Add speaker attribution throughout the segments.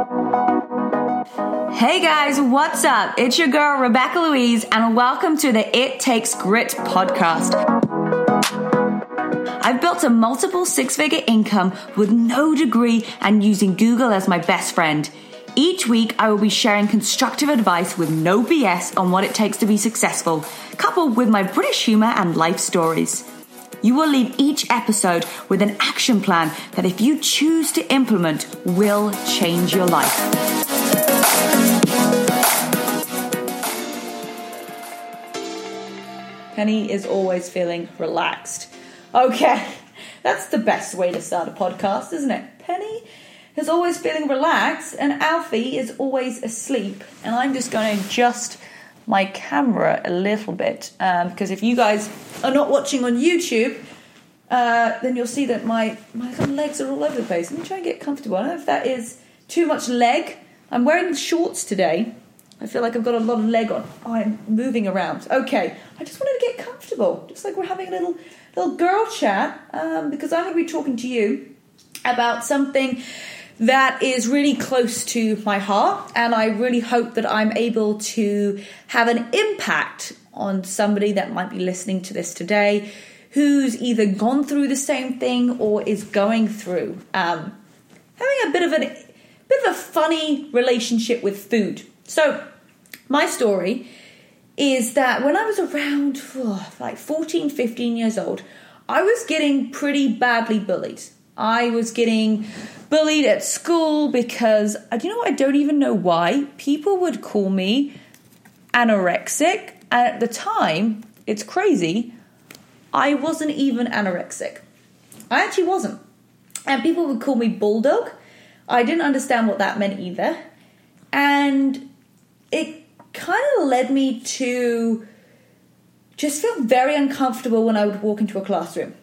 Speaker 1: Hey guys, what's up? It's your girl Rebecca Louise, and welcome to the It Takes Grit podcast. I've built a multiple six figure income with no degree and using Google as my best friend. Each week, I will be sharing constructive advice with no BS on what it takes to be successful, coupled with my British humor and life stories. You will leave each episode with an action plan that, if you choose to implement, will change your life. Penny is always feeling relaxed. Okay, that's the best way to start a podcast, isn't it? Penny is always feeling relaxed, and Alfie is always asleep. And I'm just going to adjust my camera a little bit because um, if you guys are not watching on YouTube, uh, then you'll see that my my legs are all over the place. Let me try and get comfortable. I don't know if that is too much leg. I'm wearing shorts today, I feel like I've got a lot of leg on. Oh, I'm moving around. Okay, I just wanted to get comfortable, just like we're having a little little girl chat, um, because I'm going to be talking to you about something that is really close to my heart, and I really hope that I'm able to have an impact on somebody that might be listening to this today, who's either gone through the same thing or is going through um, having a bit of an bit of a funny relationship with food. So, my story is that when I was around oh, like 14, 15 years old, I was getting pretty badly bullied. I was getting bullied at school because, uh, do you know what? I don't even know why. People would call me anorexic. And at the time, it's crazy, I wasn't even anorexic. I actually wasn't. And people would call me bulldog. I didn't understand what that meant either. And it kind of led me to just feel very uncomfortable when I would walk into a classroom.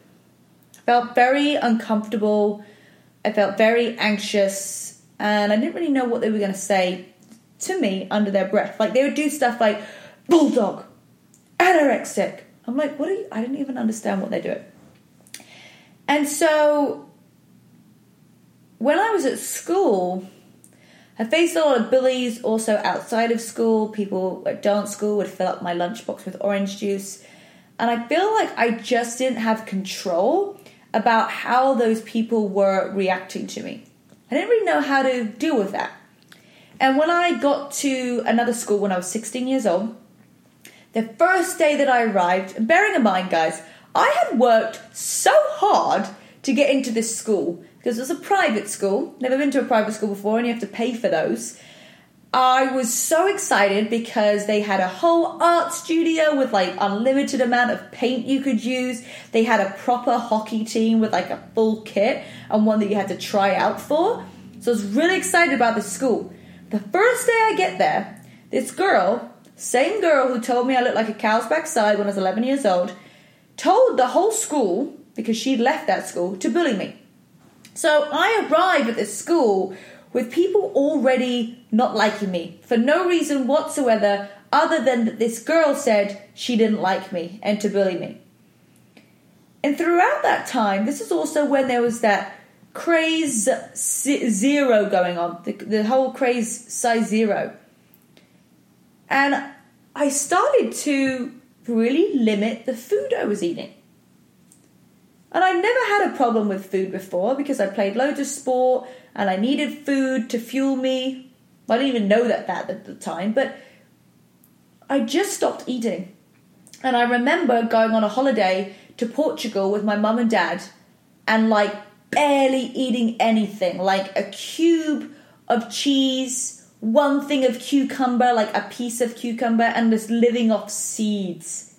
Speaker 1: Felt very uncomfortable. I felt very anxious, and I didn't really know what they were going to say to me under their breath. Like they would do stuff like bulldog, anorexic. I'm like, what are you? I didn't even understand what they're doing. And so when I was at school, I faced a lot of bullies also outside of school. People at dance school would fill up my lunchbox with orange juice. And I feel like I just didn't have control about how those people were reacting to me. I didn't really know how to deal with that. And when I got to another school when I was 16 years old, the first day that I arrived, bearing in mind, guys, I had worked so hard to get into this school because it was a private school. Never been to a private school before, and you have to pay for those. I was so excited because they had a whole art studio with like unlimited amount of paint you could use. They had a proper hockey team with like a full kit and one that you had to try out for. So I was really excited about the school. The first day I get there, this girl, same girl who told me I looked like a cow's backside when I was 11 years old, told the whole school, because she'd left that school, to bully me. So I arrive at this school with people already not liking me for no reason whatsoever other than that this girl said she didn't like me and to bully me. And throughout that time, this is also when there was that craze zero going on, the, the whole craze size zero. And I started to really limit the food I was eating. And I never had a problem with food before because I played loads of sport and I needed food to fuel me. I didn't even know that, that at the time, but I just stopped eating. And I remember going on a holiday to Portugal with my mum and dad and like barely eating anything, like a cube of cheese, one thing of cucumber, like a piece of cucumber, and just living off seeds.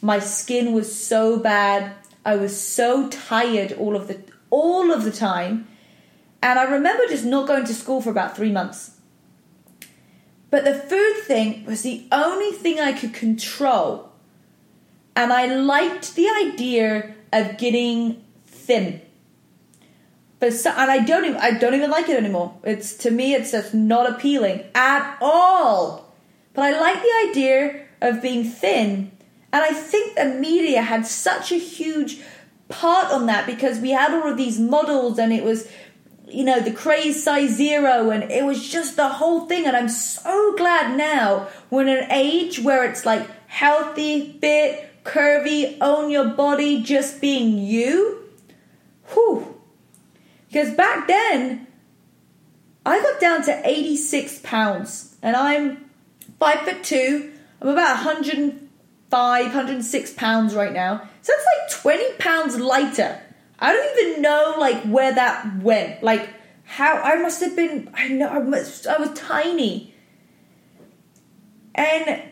Speaker 1: My skin was so bad. I was so tired all of the all of the time. And I remember just not going to school for about 3 months. But the food thing was the only thing I could control. And I liked the idea of getting thin. But so, and I don't even I don't even like it anymore. It's to me it's just not appealing at all. But I like the idea of being thin and I think the media had such a huge part on that because we had all of these models and it was you know, the craze size zero, and it was just the whole thing. And I'm so glad now we're in an age where it's like healthy, fit, curvy, own your body, just being you. Whew. Because back then, I got down to 86 pounds, and I'm five foot two. I'm about 105, 106 pounds right now. So that's like 20 pounds lighter. I don't even know like where that went. Like how I must have been. I know I was. I was tiny, and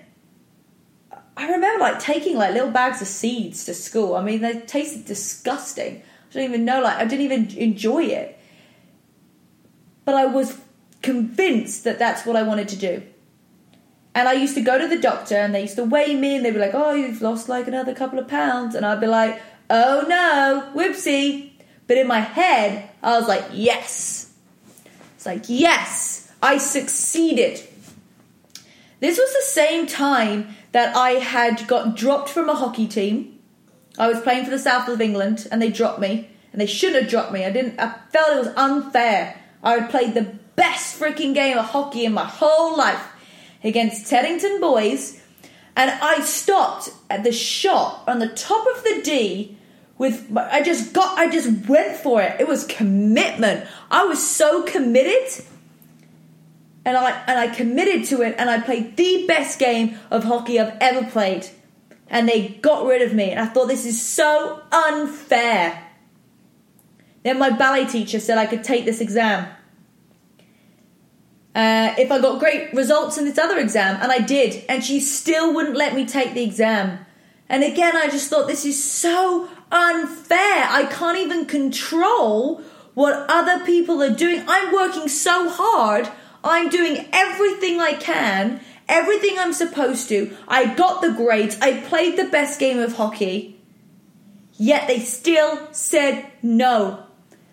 Speaker 1: I remember like taking like little bags of seeds to school. I mean, they tasted disgusting. I don't even know. Like I didn't even enjoy it, but I was convinced that that's what I wanted to do. And I used to go to the doctor and they used to weigh me and they'd be like, oh, you've lost like another couple of pounds. And I'd be like, oh no, whoopsie. But in my head, I was like, yes. It's like, yes, I succeeded. This was the same time that I had got dropped from a hockey team. I was playing for the south of England and they dropped me. And they shouldn't have dropped me. I didn't I felt it was unfair. I had played the best freaking game of hockey in my whole life against Teddington boys. And I stopped at the shot on the top of the D with I just got I just went for it. It was commitment. I was so committed. And I and I committed to it and I played the best game of hockey I've ever played. And they got rid of me and I thought this is so unfair. Then my ballet teacher said I could take this exam. Uh, if I got great results in this other exam, and I did, and she still wouldn't let me take the exam. And again, I just thought this is so unfair. I can't even control what other people are doing. I'm working so hard. I'm doing everything I can, everything I'm supposed to. I got the grades. I played the best game of hockey. Yet they still said no.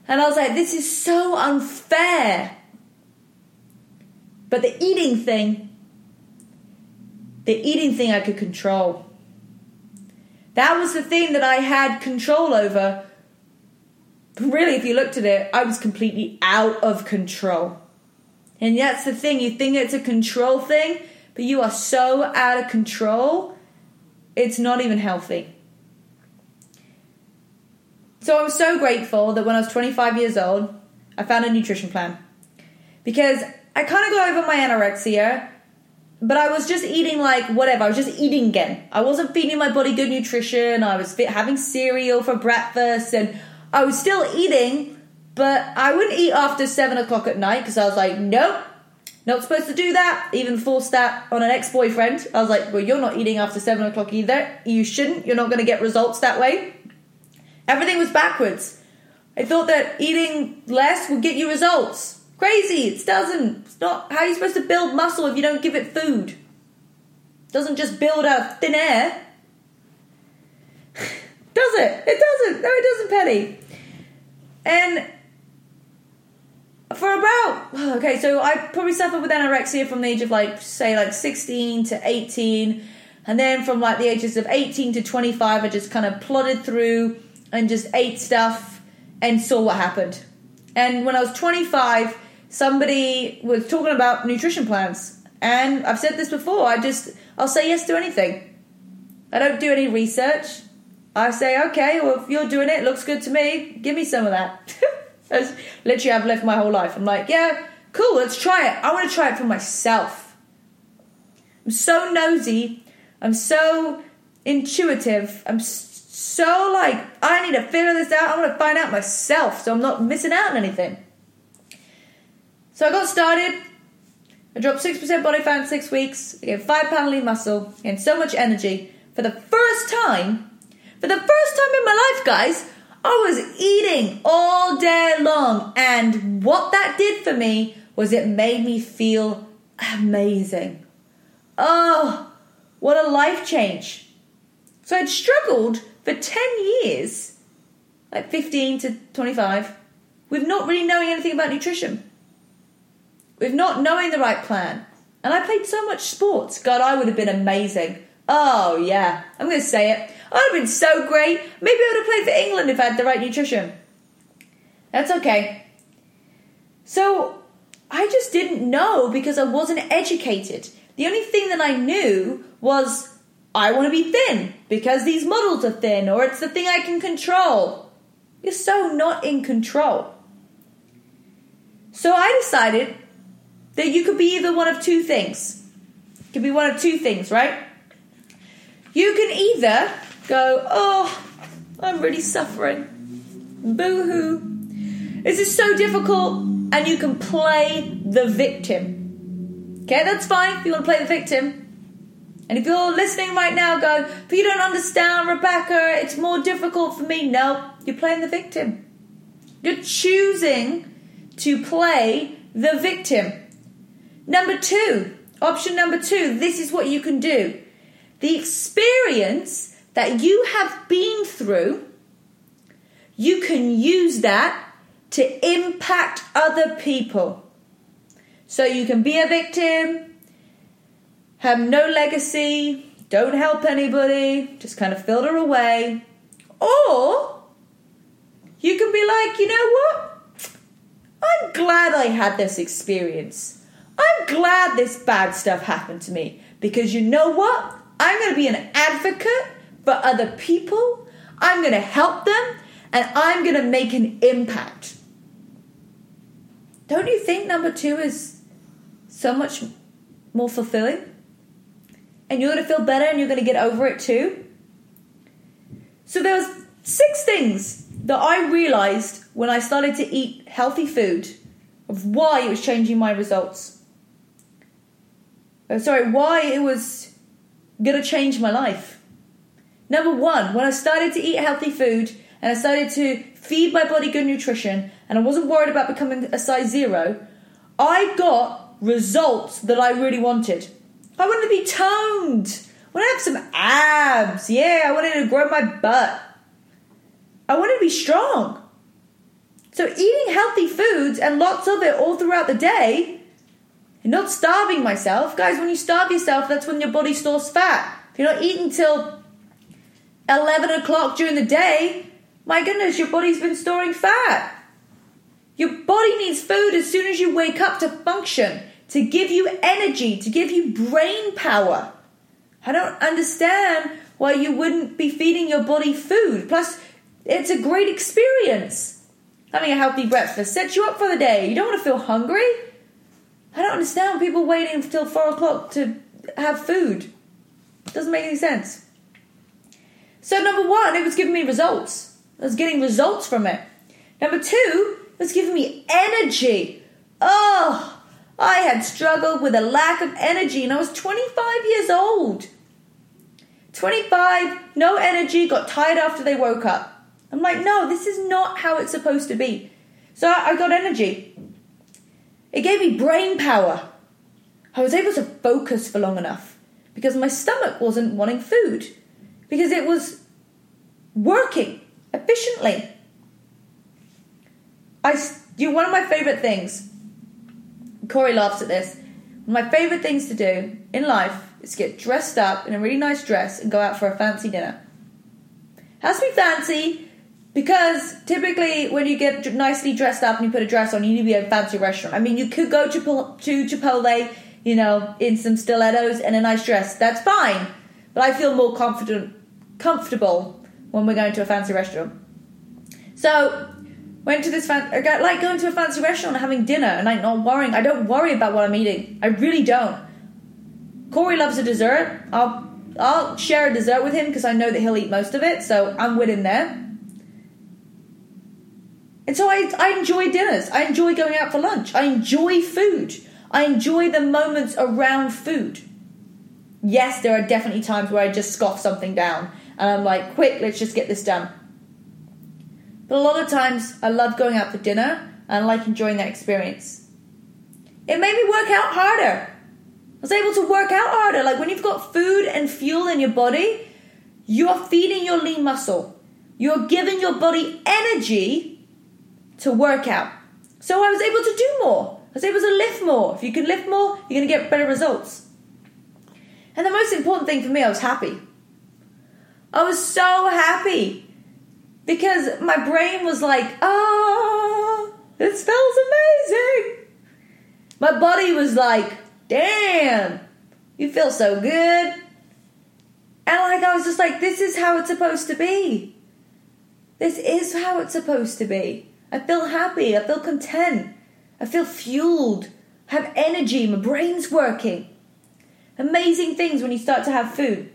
Speaker 1: And I was like, this is so unfair. But the eating thing, the eating thing I could control. That was the thing that I had control over. Really, if you looked at it, I was completely out of control. And that's the thing, you think it's a control thing, but you are so out of control, it's not even healthy. So I'm so grateful that when I was 25 years old, I found a nutrition plan. Because I kind of got over my anorexia but I was just eating like whatever. I was just eating again. I wasn't feeding my body good nutrition. I was having cereal for breakfast, and I was still eating, but I wouldn't eat after seven o'clock at night because I was like, nope, not supposed to do that. Even forced that on an ex-boyfriend. I was like, well, you're not eating after seven o'clock either. You shouldn't. You're not going to get results that way. Everything was backwards. I thought that eating less would get you results. Crazy. It doesn't. It's not. How are you supposed to build muscle if you don't give it food? It doesn't just build out of thin air. Does it? It doesn't. No, it doesn't, Penny. And for about okay, so I probably suffered with anorexia from the age of like say like 16 to 18, and then from like the ages of 18 to 25, I just kind of plodded through and just ate stuff and saw what happened. And when I was 25, somebody was talking about nutrition plans. And I've said this before, I just, I'll say yes to anything. I don't do any research. I say, okay, well, if you're doing it, it looks good to me, give me some of that. That's literally I've lived my whole life. I'm like, yeah, cool, let's try it. I want to try it for myself. I'm so nosy. I'm so intuitive. I'm so like, I need to figure this out. I want to find out myself so I'm not missing out on anything. So I got started. I dropped 6% body fat in six weeks. I gained 5 pound lean muscle. and so much energy. For the first time, for the first time in my life, guys, I was eating all day long. And what that did for me was it made me feel amazing. Oh, what a life change. So I'd struggled for 10 years, like 15 to 25, with not really knowing anything about nutrition with not knowing the right plan. And I played so much sports. God, I would have been amazing. Oh, yeah. I'm going to say it. I would have been so great. Maybe I would have played for England if I had the right nutrition. That's okay. So I just didn't know because I wasn't educated. The only thing that I knew was I want to be thin because these models are thin or it's the thing I can control. You're so not in control. So I decided that you could be either one of two things. It could be one of two things, right? You can either go, oh, I'm really suffering. Boo hoo. This is so difficult, and you can play the victim. Okay, that's fine if you want to play the victim. And if you're listening right now, go, but you don't understand, Rebecca, it's more difficult for me. No, you're playing the victim. You're choosing to play the victim. Number two, option number two, this is what you can do. The experience that you have been through, you can use that to impact other people. So you can be a victim, have no legacy, don't help anybody, just kind of filter away. Or you can be like, you know what? I'm glad I had this experience. I'm glad this bad stuff happened to me because you know what? I'm going to be an advocate for other people. I'm going to help them and I'm going to make an impact. Don't you think number two is so much more fulfilling? And you're going to feel better and you're going to get over it too? So there was six things that I realized when I started to eat healthy food of why it was changing my results. Uh, sorry, why it was to change my life. Number one, when I started to eat healthy food and I started to feed my body good nutrition and I wasn't worried about becoming a size zero, I got results that I really wanted. I wanted to be toned. I wanted to have some abs. Yeah, I wanted to grow my butt. I wanted to be strong. So eating healthy foods and lots of it all throughout the day and not starving myself. Guys, when you starve yourself, that's when your body stores fat. If you're not eating till 11 o'clock during the day, my goodness, your body's been storing fat. Your body needs food as soon as you wake up to function, to give you energy, to give you brain power. I don't understand why you wouldn't be feeding your body food. Plus, it's a great experience. Having a healthy breakfast sets you up for the day. You don't want to feel hungry. I don't understand people waiting until four o'clock to have food. Doesn't make any sense. So number one, it was giving me results. I was getting results from it. Number two, it was giving me energy. Oh, I had struggled with a lack of energy and I was 25 years old. 25, no energy, got tired after they woke up. I'm like, no, this is not how it's supposed to be. So I got energy. It gave me brain power. I was able to focus for long enough because my stomach wasn't wanting food, because it was working efficiently. I do one of my favorite things. Corey laughs at this. One of my favorite things to do in life is get dressed up in a really nice dress and go out for a fancy dinner. Has to be fancy because typically, when you get nicely dressed up and you put a dress on, you need to be at a fancy restaurant. I mean, you could go to, to Chipotle, you know, in some stilettos and a nice dress. That's fine. But I feel more confident, comfortable when we're going to a fancy restaurant. So, went to this fan- I got, like going to a fancy restaurant and having dinner and like not worrying. I don't worry about what I'm eating. I really don't. Corey loves a dessert. I'll I'll share a dessert with him because I know that he'll eat most of it. So I'm with him there. And so I, I enjoy dinners. I enjoy going out for lunch. I enjoy food. I enjoy the moments around food. Yes, there are definitely times where I just scoff something down and I'm like, quick, let's just get this done. But a lot of times I love going out for dinner and I like enjoying that experience. It made me work out harder. I was able to work out harder. Like when you've got food and fuel in your body, you're feeding your lean muscle. You're giving your body energy to work out. So I was able to do more. I was able to lift more. If you can lift more, you're going to get better results. And the most important thing for me, I was happy. I was so happy because my brain was like, oh, This feels amazing. My body was like, damn, you feel so good. And like I was just like, this is how it's supposed to be. This is how it's supposed to be. I feel happy, I feel content, I feel fueled, I have energy, my brain's working. Amazing things when you start to have food.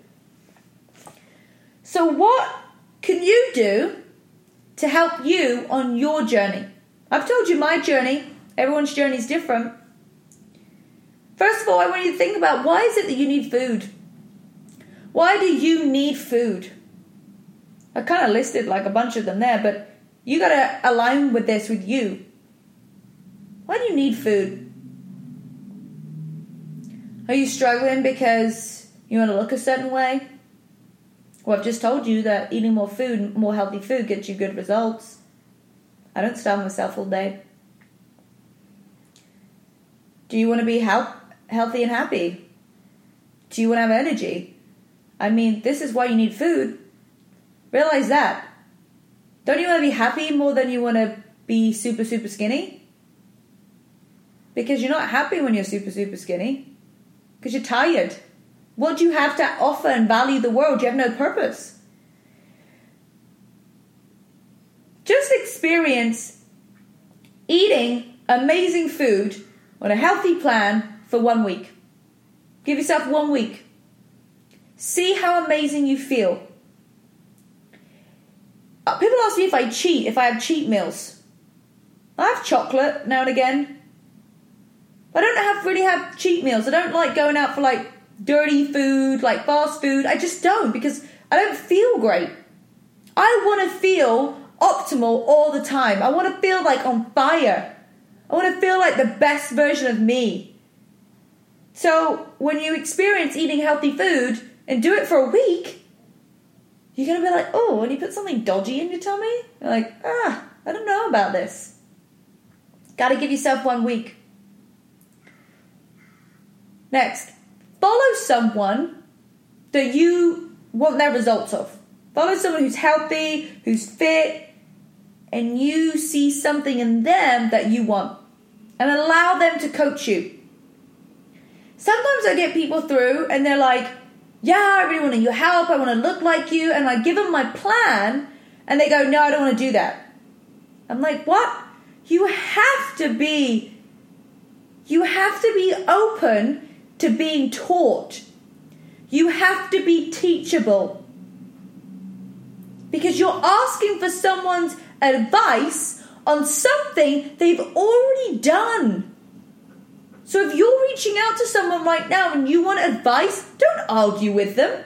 Speaker 1: So, what can you do to help you on your journey? I've told you my journey, everyone's journey is different. First of all, I want you to think about why is it that you need food? Why do you need food? I kind of listed like a bunch of them there, but you got to align with this with you. Why do you need food? Are you struggling because you want to look a certain way? Well, I've just told you that eating more food, more healthy food, gets you good results. I don't starve myself all day. Do you want to be health, healthy and happy? Do you want to have energy? I mean, this is why you need food. Realize that. Don't you want to be happy more than you want to be super, super skinny? Because you're not happy when you're super, super skinny because you're tired. What do you have to offer and value the world? You have no purpose. Just experience eating amazing food on a healthy plan for one week. Give yourself one week. See how amazing you feel. Uh, people ask me if I cheat, if I have cheat meals. I have chocolate now and again. I don't have really have cheat meals. I don't like going out for like dirty food, like fast food. I just don't because I don't feel great. I want to feel optimal all the time. I want to feel like on fire. I want to feel like the best version of me. So when you experience eating healthy food and do it for a week, you're gonna be like, oh, and you put something dodgy in your tummy. You're like, ah, I don't know about this. Got to give yourself one week. Next, follow someone that you want their results of. Follow someone who's healthy, who's fit, and you see something in them that you want. And allow them to coach you. Sometimes I get people through and they're like, Yeah, I really want your help. I want to look like you. And I give them my plan and they go, No, I don't want to do that. I'm like, What? You have to be, you have to be open to being taught. You have to be teachable. Because you're asking for someone's advice on something they've already done. So if you're reaching out to someone right now and you want advice, don't argue with them.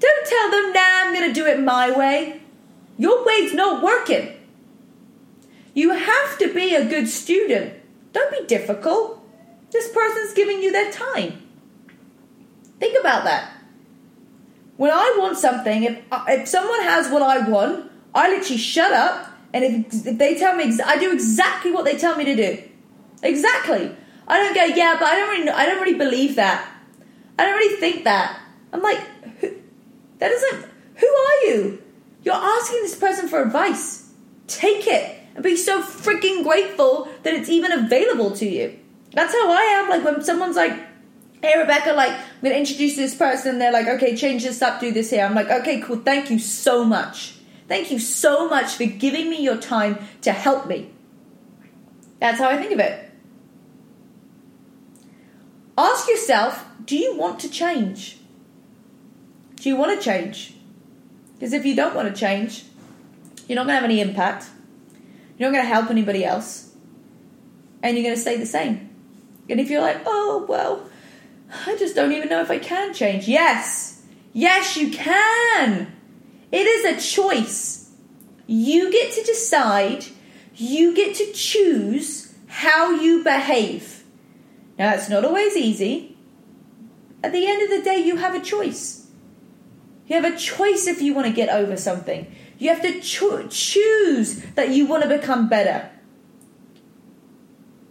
Speaker 1: Don't tell them, nah, I'm going to do it my way. Your way's not working. You have to be a good student. Don't be difficult. This person's giving you their time. Think about that. When I want something, if, if someone has what I want, I literally shut up and if, if they tell me, I do exactly what they tell me to do. Exactly. I don't go, yeah, but I don't really, I don't really believe that. I don't really think that. I'm like, who, that isn't. Who are you? You're asking this person for advice. Take it and be so freaking grateful that it's even available to you. That's how I am. Like when someone's like, hey Rebecca, like I'm gonna introduce this person, they're like, okay, change this up, do this here. I'm like, okay, cool, thank you so much. Thank you so much for giving me your time to help me. That's how I think of it. Ask yourself, do you want to change? Do you want to change? Because if you don't want to change, you're not going to have any impact. You're not going to help anybody else. And you're going to stay the same. And if you're like, oh, well, I just don't even know if I can change. Yes, yes, you can. It is a choice. You get to decide, you get to choose how you behave. Now, it's not always easy. At the end of the day, you have a choice. You have a choice if you want to get over something. You have to cho- choose that you want to become better.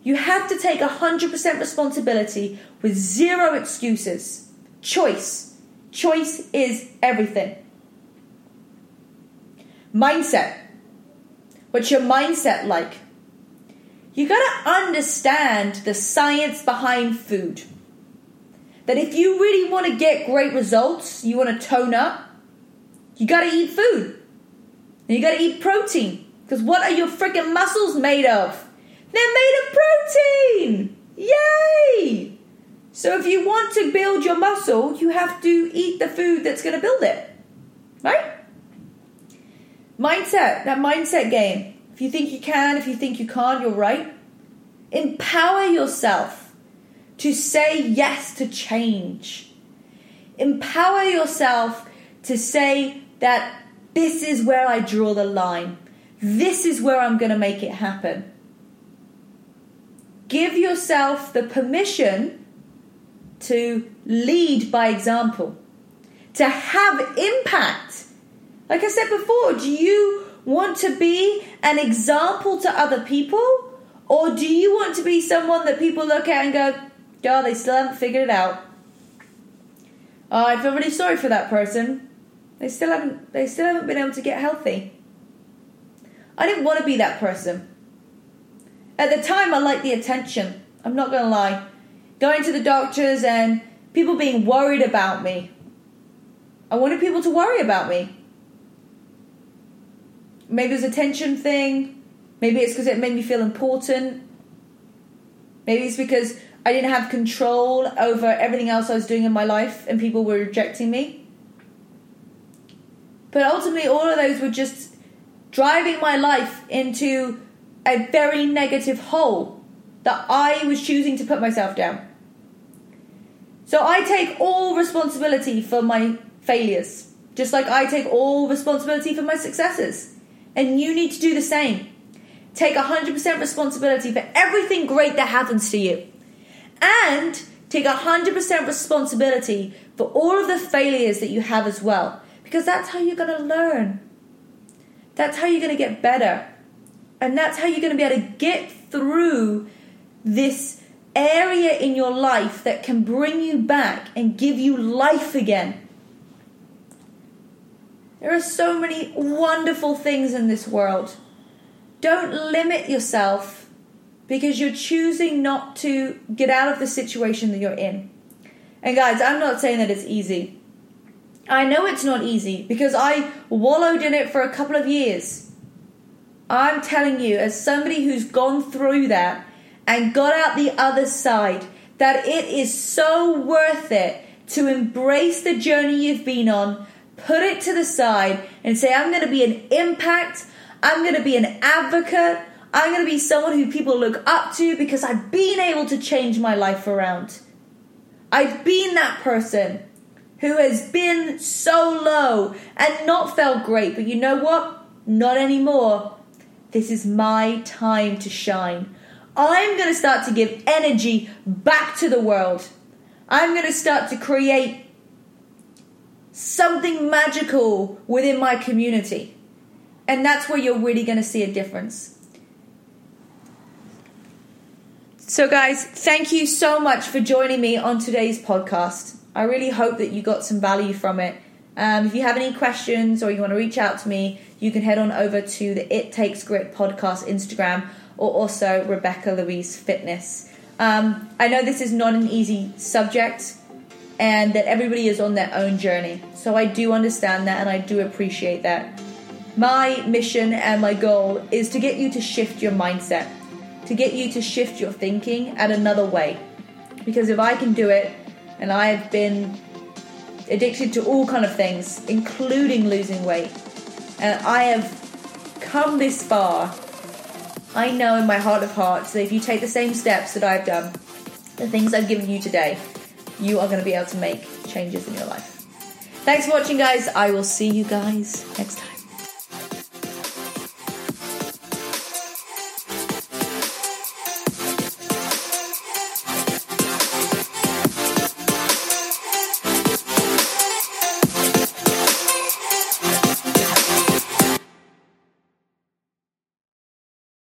Speaker 1: You have to take 100% responsibility with zero excuses. Choice. Choice is everything. Mindset. What's your mindset like? You gotta understand the science behind food. That if you really want to get great results, you want to tone up, you gotta eat food. And you gotta eat protein. Because what are your freaking muscles made of? They're made of protein! Yay! So if you want to build your muscle, you have to eat the food that's gonna build it. Right? Mindset, that mindset game. If you think you can, if you think you can't, you're right. Empower yourself to say yes to change. Empower yourself to say that this is where I draw the line. This is where I'm going to make it happen. Give yourself the permission to lead by example, to have impact. Like I said before, do you want to be an example to other people? Or do you want to be someone that people look at and go, oh, they still haven't figured it out? Oh, I feel really sorry for that person. They still haven't they still haven't been able to get healthy. I didn't want to be that person. At the time I liked the attention. I'm not gonna lie. Going to the doctors and people being worried about me. I wanted people to worry about me. Maybe it was a tension thing. Maybe it's because it made me feel important. Maybe it's because I didn't have control over everything else I was doing in my life and people were rejecting me. But ultimately, all of those were just driving my life into a very negative hole that I was choosing to put myself down. So I take all responsibility for my failures, just like I take all responsibility for my successes. And you need to do the same. Take 100% responsibility for everything great that happens to you. And take 100% responsibility for all of the failures that you have as well. Because that's how you're going to learn. That's how you're going to get better. And that's how you're going to be able to get through this area in your life that can bring you back and give you life again. There are so many wonderful things in this world. Don't limit yourself because you're choosing not to get out of the situation that you're in. And guys, I'm not saying that it's easy. I know it's not easy because I wallowed in it for a couple of years. I'm telling you, as somebody who's gone through that and got out the other side, that it is so worth it to embrace the journey you've been on, put it to the side and say, I'm going to be an impact. I'm going to be an advocate. I'm going to be someone who people look up to because I've been able to change my life around. I've been that person who has been so low and not felt great. But you know what? Not anymore. This is my time to shine. I'm going to start to give energy back to the world. I'm going to start to create something magical within my community. And that's where you're really going to see a difference. So, guys, thank you so much for joining me on today's podcast. I really hope that you got some value from it. Um, if you have any questions or you want to reach out to me, you can head on over to the It Takes Grit podcast Instagram or also Rebecca Louise Fitness. Um, I know this is not an easy subject and that everybody is on their own journey. So I do understand that and I do appreciate that. My mission and my goal is to get you to shift your mindset, to get you to shift your thinking at another way. Because if I can do it, and I have been addicted to all kind of things, including losing weight, and I have come this far, I know in my heart of hearts that if you take the same steps that I've done, the things I've given you today, you are going to be able to make changes in your life. Thanks for watching, guys. I will see you guys next time.